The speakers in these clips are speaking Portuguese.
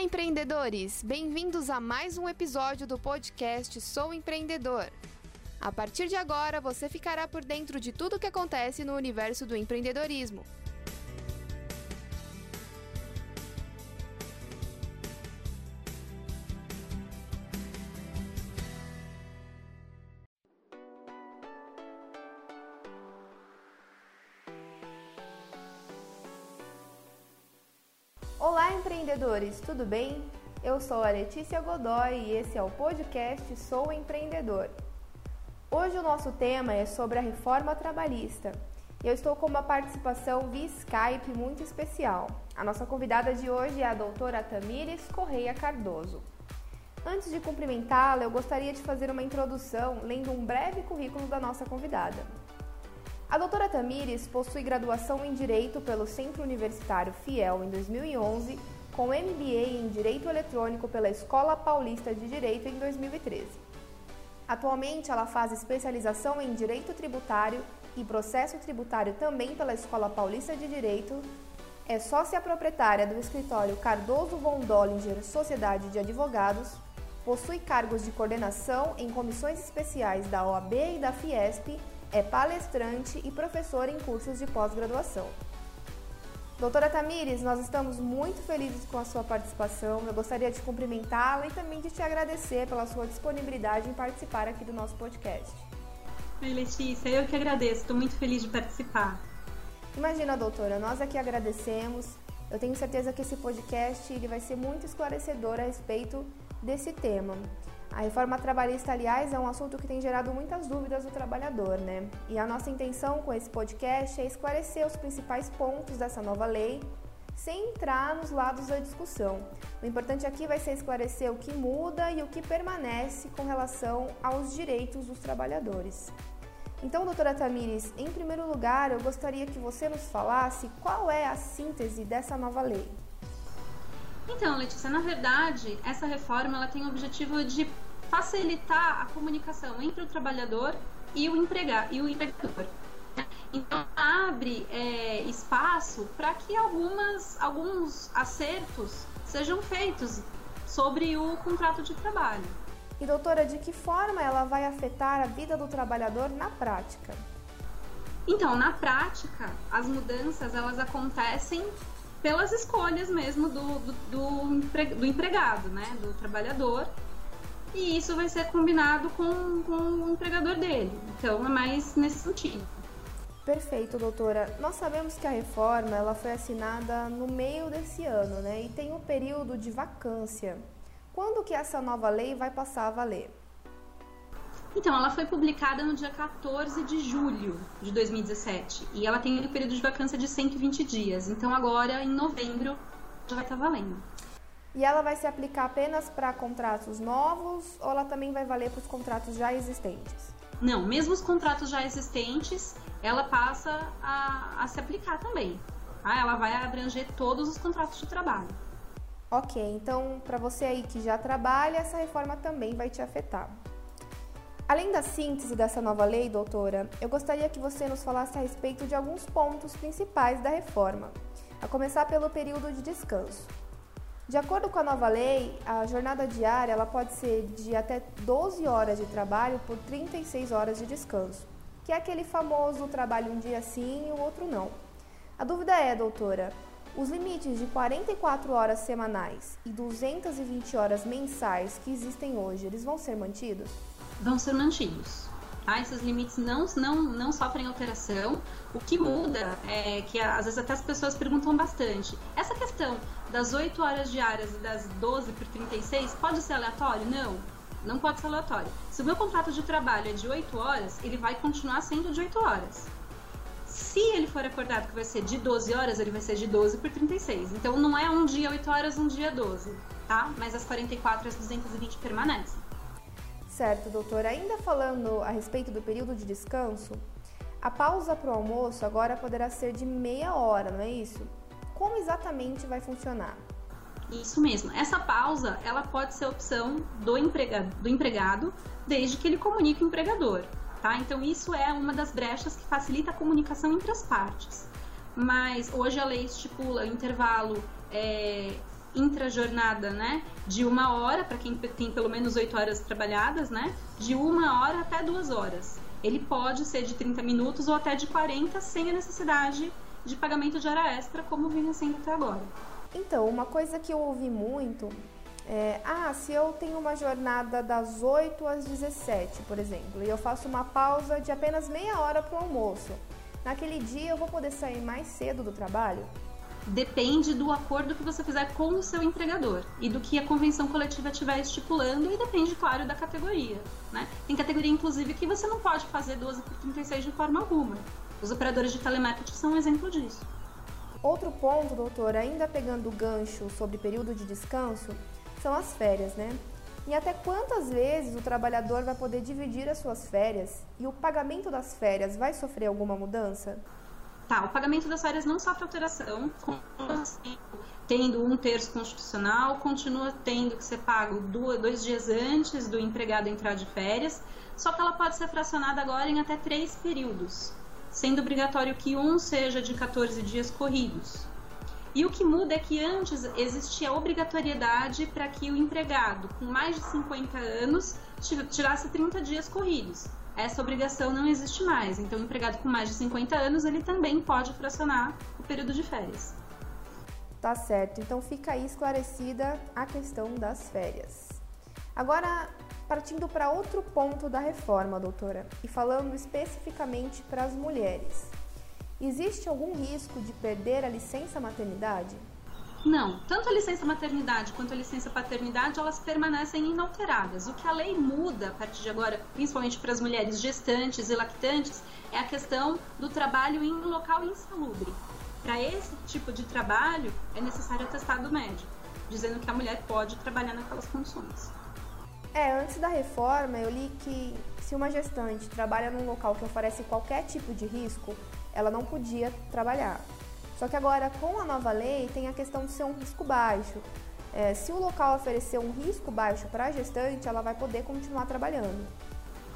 Olá, empreendedores! Bem-vindos a mais um episódio do podcast Sou Empreendedor. A partir de agora, você ficará por dentro de tudo o que acontece no universo do empreendedorismo. Olá, empreendedores, tudo bem? Eu sou a Letícia Godoy e esse é o podcast Sou Empreendedor. Hoje o nosso tema é sobre a reforma trabalhista. Eu estou com uma participação via Skype muito especial. A nossa convidada de hoje é a doutora Tamires Correia Cardoso. Antes de cumprimentá-la, eu gostaria de fazer uma introdução lendo um breve currículo da nossa convidada. A doutora Tamires possui graduação em Direito pelo Centro Universitário Fiel em 2011, com MBA em Direito Eletrônico pela Escola Paulista de Direito em 2013. Atualmente, ela faz especialização em Direito Tributário e Processo Tributário também pela Escola Paulista de Direito. É sócia proprietária do escritório Cardoso von Dollinger Sociedade de Advogados. Possui cargos de coordenação em comissões especiais da OAB e da Fiesp é palestrante e professor em cursos de pós-graduação. Doutora Tamires, nós estamos muito felizes com a sua participação. Eu gostaria de cumprimentá-la e também de te agradecer pela sua disponibilidade em participar aqui do nosso podcast. Oi, Letícia, eu que agradeço, estou muito feliz de participar. Imagina, doutora, nós aqui agradecemos. Eu tenho certeza que esse podcast ele vai ser muito esclarecedor a respeito desse tema. A reforma trabalhista, aliás, é um assunto que tem gerado muitas dúvidas do trabalhador, né? E a nossa intenção com esse podcast é esclarecer os principais pontos dessa nova lei, sem entrar nos lados da discussão. O importante aqui vai ser esclarecer o que muda e o que permanece com relação aos direitos dos trabalhadores. Então, doutora Tamires, em primeiro lugar, eu gostaria que você nos falasse qual é a síntese dessa nova lei. Então, Letícia, na verdade, essa reforma ela tem o objetivo de facilitar a comunicação entre o trabalhador e o, emprega e o empregador. Então, abre é, espaço para que algumas, alguns acertos sejam feitos sobre o contrato de trabalho. E doutora, de que forma ela vai afetar a vida do trabalhador na prática? Então, na prática, as mudanças elas acontecem pelas escolhas mesmo do, do, do, do empregado, né? Do trabalhador. E isso vai ser combinado com, com o empregador dele. Então é mais nesse sentido. Perfeito, doutora. Nós sabemos que a reforma ela foi assinada no meio desse ano, né? E tem um período de vacância. Quando que essa nova lei vai passar a valer? Então, ela foi publicada no dia 14 de julho de 2017 e ela tem um período de vacância de 120 dias. Então, agora em novembro já vai estar valendo. E ela vai se aplicar apenas para contratos novos ou ela também vai valer para os contratos já existentes? Não, mesmo os contratos já existentes, ela passa a, a se aplicar também. Ah, ela vai abranger todos os contratos de trabalho. Ok, então para você aí que já trabalha, essa reforma também vai te afetar. Além da síntese dessa nova lei, doutora, eu gostaria que você nos falasse a respeito de alguns pontos principais da reforma, a começar pelo período de descanso. De acordo com a nova lei, a jornada diária ela pode ser de até 12 horas de trabalho por 36 horas de descanso, que é aquele famoso trabalho um dia sim e o outro não. A dúvida é, doutora, os limites de 44 horas semanais e 220 horas mensais que existem hoje, eles vão ser mantidos? vão ser mantidos. Tá? Esses limites não, não, não sofrem alteração. O que muda é que às vezes até as pessoas perguntam bastante. Essa questão das 8 horas diárias e das 12 por 36 pode ser aleatório? Não, não pode ser aleatório. Se o meu contrato de trabalho é de 8 horas, ele vai continuar sendo de 8 horas. Se ele for acordado que vai ser de 12 horas, ele vai ser de 12 por 36. Então não é um dia 8 horas, um dia 12, tá? Mas as 44 e as 220 permanecem. Certo, doutor. Ainda falando a respeito do período de descanso, a pausa para o almoço agora poderá ser de meia hora, não é isso? Como exatamente vai funcionar? Isso mesmo. Essa pausa, ela pode ser opção do empregado, do empregado desde que ele comunique o empregador, tá? Então isso é uma das brechas que facilita a comunicação entre as partes. Mas hoje a lei estipula o intervalo é, intrajornada, né? De uma hora, para quem tem pelo menos oito horas trabalhadas, né? De uma hora até duas horas. Ele pode ser de 30 minutos ou até de 40 sem a necessidade de pagamento de hora extra, como vinha sendo até agora. Então, uma coisa que eu ouvi muito é, ah, se eu tenho uma jornada das 8 às 17, por exemplo, e eu faço uma pausa de apenas meia hora para o almoço, naquele dia eu vou poder sair mais cedo do trabalho? Depende do acordo que você fizer com o seu empregador e do que a convenção coletiva estiver estipulando e depende, claro, da categoria. Né? Tem categoria, inclusive, que você não pode fazer 12 por 36 de forma alguma. Os operadores de telemarketing são um exemplo disso. Outro ponto, doutor, ainda pegando o gancho sobre período de descanso, são as férias, né? E até quantas vezes o trabalhador vai poder dividir as suas férias e o pagamento das férias vai sofrer alguma mudança? Tá, o pagamento das férias não sofre alteração, tendo um terço constitucional, continua tendo que ser pago dois dias antes do empregado entrar de férias, só que ela pode ser fracionada agora em até três períodos, sendo obrigatório que um seja de 14 dias corridos. E o que muda é que antes existia a obrigatoriedade para que o empregado com mais de 50 anos tirasse 30 dias corridos. Essa obrigação não existe mais. Então, o empregado com mais de 50 anos, ele também pode fracionar o período de férias. Tá certo. Então, fica aí esclarecida a questão das férias. Agora, partindo para outro ponto da reforma, doutora, e falando especificamente para as mulheres. Existe algum risco de perder a licença maternidade? Não, tanto a licença maternidade quanto a licença paternidade, elas permanecem inalteradas. O que a lei muda a partir de agora, principalmente para as mulheres gestantes e lactantes, é a questão do trabalho em local insalubre. Para esse tipo de trabalho, é necessário atestado médico, dizendo que a mulher pode trabalhar naquelas condições. É, antes da reforma, eu li que se uma gestante trabalha num local que oferece qualquer tipo de risco, ela não podia trabalhar. Só que agora, com a nova lei, tem a questão de ser um risco baixo. É, se o local oferecer um risco baixo para a gestante, ela vai poder continuar trabalhando.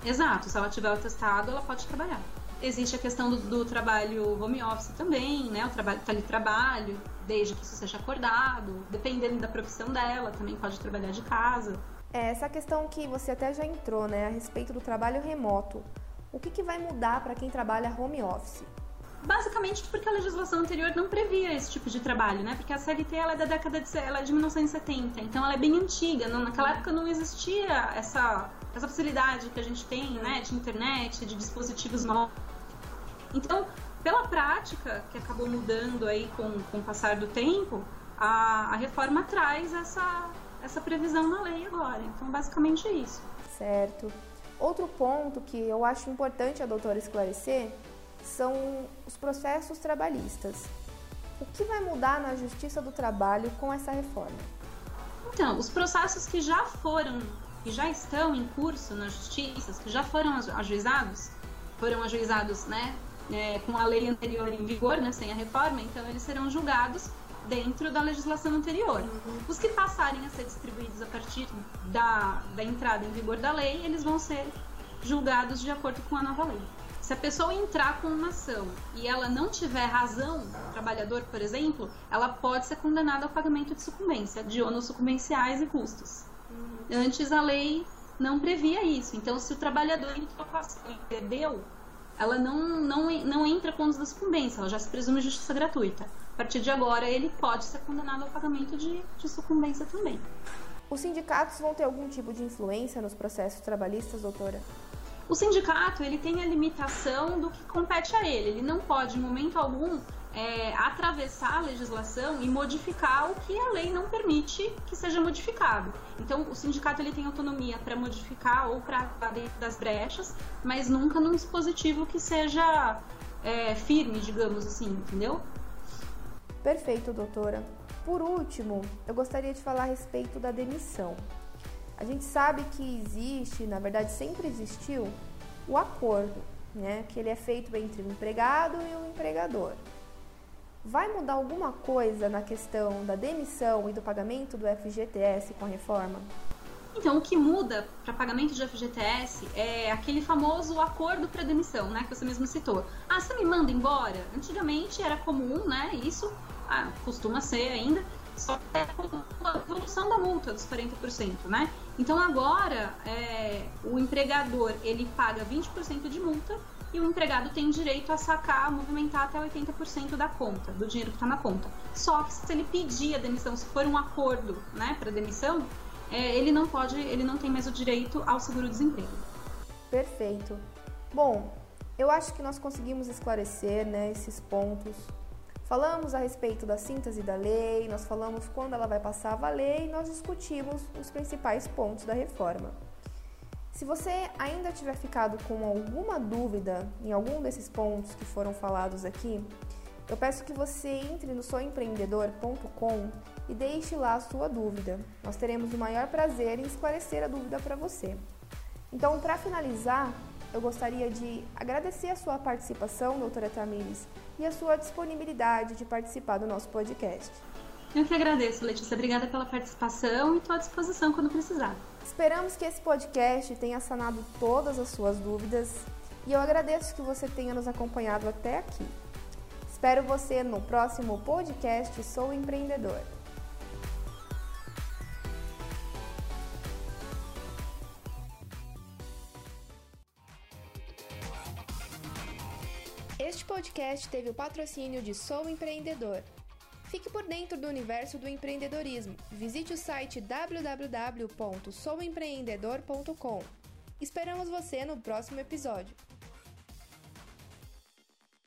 Exato, se ela tiver o testado, ela pode trabalhar. Existe a questão do, do trabalho home office também, né? O trabalho teletrabalho, desde que isso seja acordado, dependendo da profissão dela, também pode trabalhar de casa. É, essa questão que você até já entrou, né, a respeito do trabalho remoto. O que, que vai mudar para quem trabalha home office? Basicamente porque a legislação anterior não previa esse tipo de trabalho, né? Porque a CLT ela é da década de, ela é de 1970, então ela é bem antiga. Não, naquela época não existia essa, essa facilidade que a gente tem, né? De internet, de dispositivos novos. Então, pela prática, que acabou mudando aí com, com o passar do tempo, a, a reforma traz essa, essa previsão na lei agora. Então, basicamente é isso. Certo. Outro ponto que eu acho importante a doutora esclarecer são os processos trabalhistas. O que vai mudar na Justiça do Trabalho com essa reforma? Então, os processos que já foram e já estão em curso na Justiça, que já foram ajuizados, foram ajuizados, né, é, com a lei anterior em vigor, né, sem a reforma, então eles serão julgados dentro da legislação anterior. Uhum. Os que passarem a ser distribuídos a partir da, da entrada em vigor da lei, eles vão ser julgados de acordo com a nova lei. Se a pessoa entrar com uma ação e ela não tiver razão, trabalhador, por exemplo, ela pode ser condenada ao pagamento de sucumbência, de ônus sucumbenciais e custos. Uhum. Antes a lei não previa isso. Então, se o trabalhador entrou com a ação e perdeu, ela não, não, não entra com ônus da sucumbência, ela já se presume justiça gratuita. A partir de agora, ele pode ser condenado ao pagamento de, de sucumbência também. Os sindicatos vão ter algum tipo de influência nos processos trabalhistas, doutora? O sindicato ele tem a limitação do que compete a ele. Ele não pode, em momento algum, é, atravessar a legislação e modificar o que a lei não permite que seja modificado. Então, o sindicato ele tem autonomia para modificar ou para dentro das brechas, mas nunca num dispositivo que seja é, firme, digamos assim, entendeu? Perfeito, doutora. Por último, eu gostaria de falar a respeito da demissão. A gente sabe que existe, na verdade sempre existiu, o acordo, né, que ele é feito entre o empregado e o empregador. Vai mudar alguma coisa na questão da demissão e do pagamento do FGTS com a reforma? Então, o que muda para pagamento de FGTS é aquele famoso acordo para demissão, né, que você mesmo citou. Ah, você me manda embora? Antigamente era comum, né, isso, costuma ser ainda, só é com a evolução da multa dos 40%, né? Então agora é, o empregador ele paga 20% de multa e o empregado tem direito a sacar, movimentar até 80% da conta, do dinheiro que está na conta. Só que se ele pedir a demissão, se for um acordo, né, para demissão, é, ele não pode, ele não tem mais o direito ao seguro-desemprego. Perfeito. Bom, eu acho que nós conseguimos esclarecer, né, esses pontos. Falamos a respeito da síntese da lei, nós falamos quando ela vai passar a valer e nós discutimos os principais pontos da reforma. Se você ainda tiver ficado com alguma dúvida em algum desses pontos que foram falados aqui, eu peço que você entre no souempreendedor.com e deixe lá a sua dúvida. Nós teremos o maior prazer em esclarecer a dúvida para você. Então, para finalizar, eu gostaria de agradecer a sua participação, doutora Tamires, e a sua disponibilidade de participar do nosso podcast. Eu que agradeço, Letícia. Obrigada pela participação e estou à disposição quando precisar. Esperamos que esse podcast tenha sanado todas as suas dúvidas e eu agradeço que você tenha nos acompanhado até aqui. Espero você no próximo podcast Sou Empreendedor. Este podcast teve o patrocínio de Sou Empreendedor. Fique por dentro do universo do empreendedorismo. Visite o site www.souempreendedor.com. Esperamos você no próximo episódio.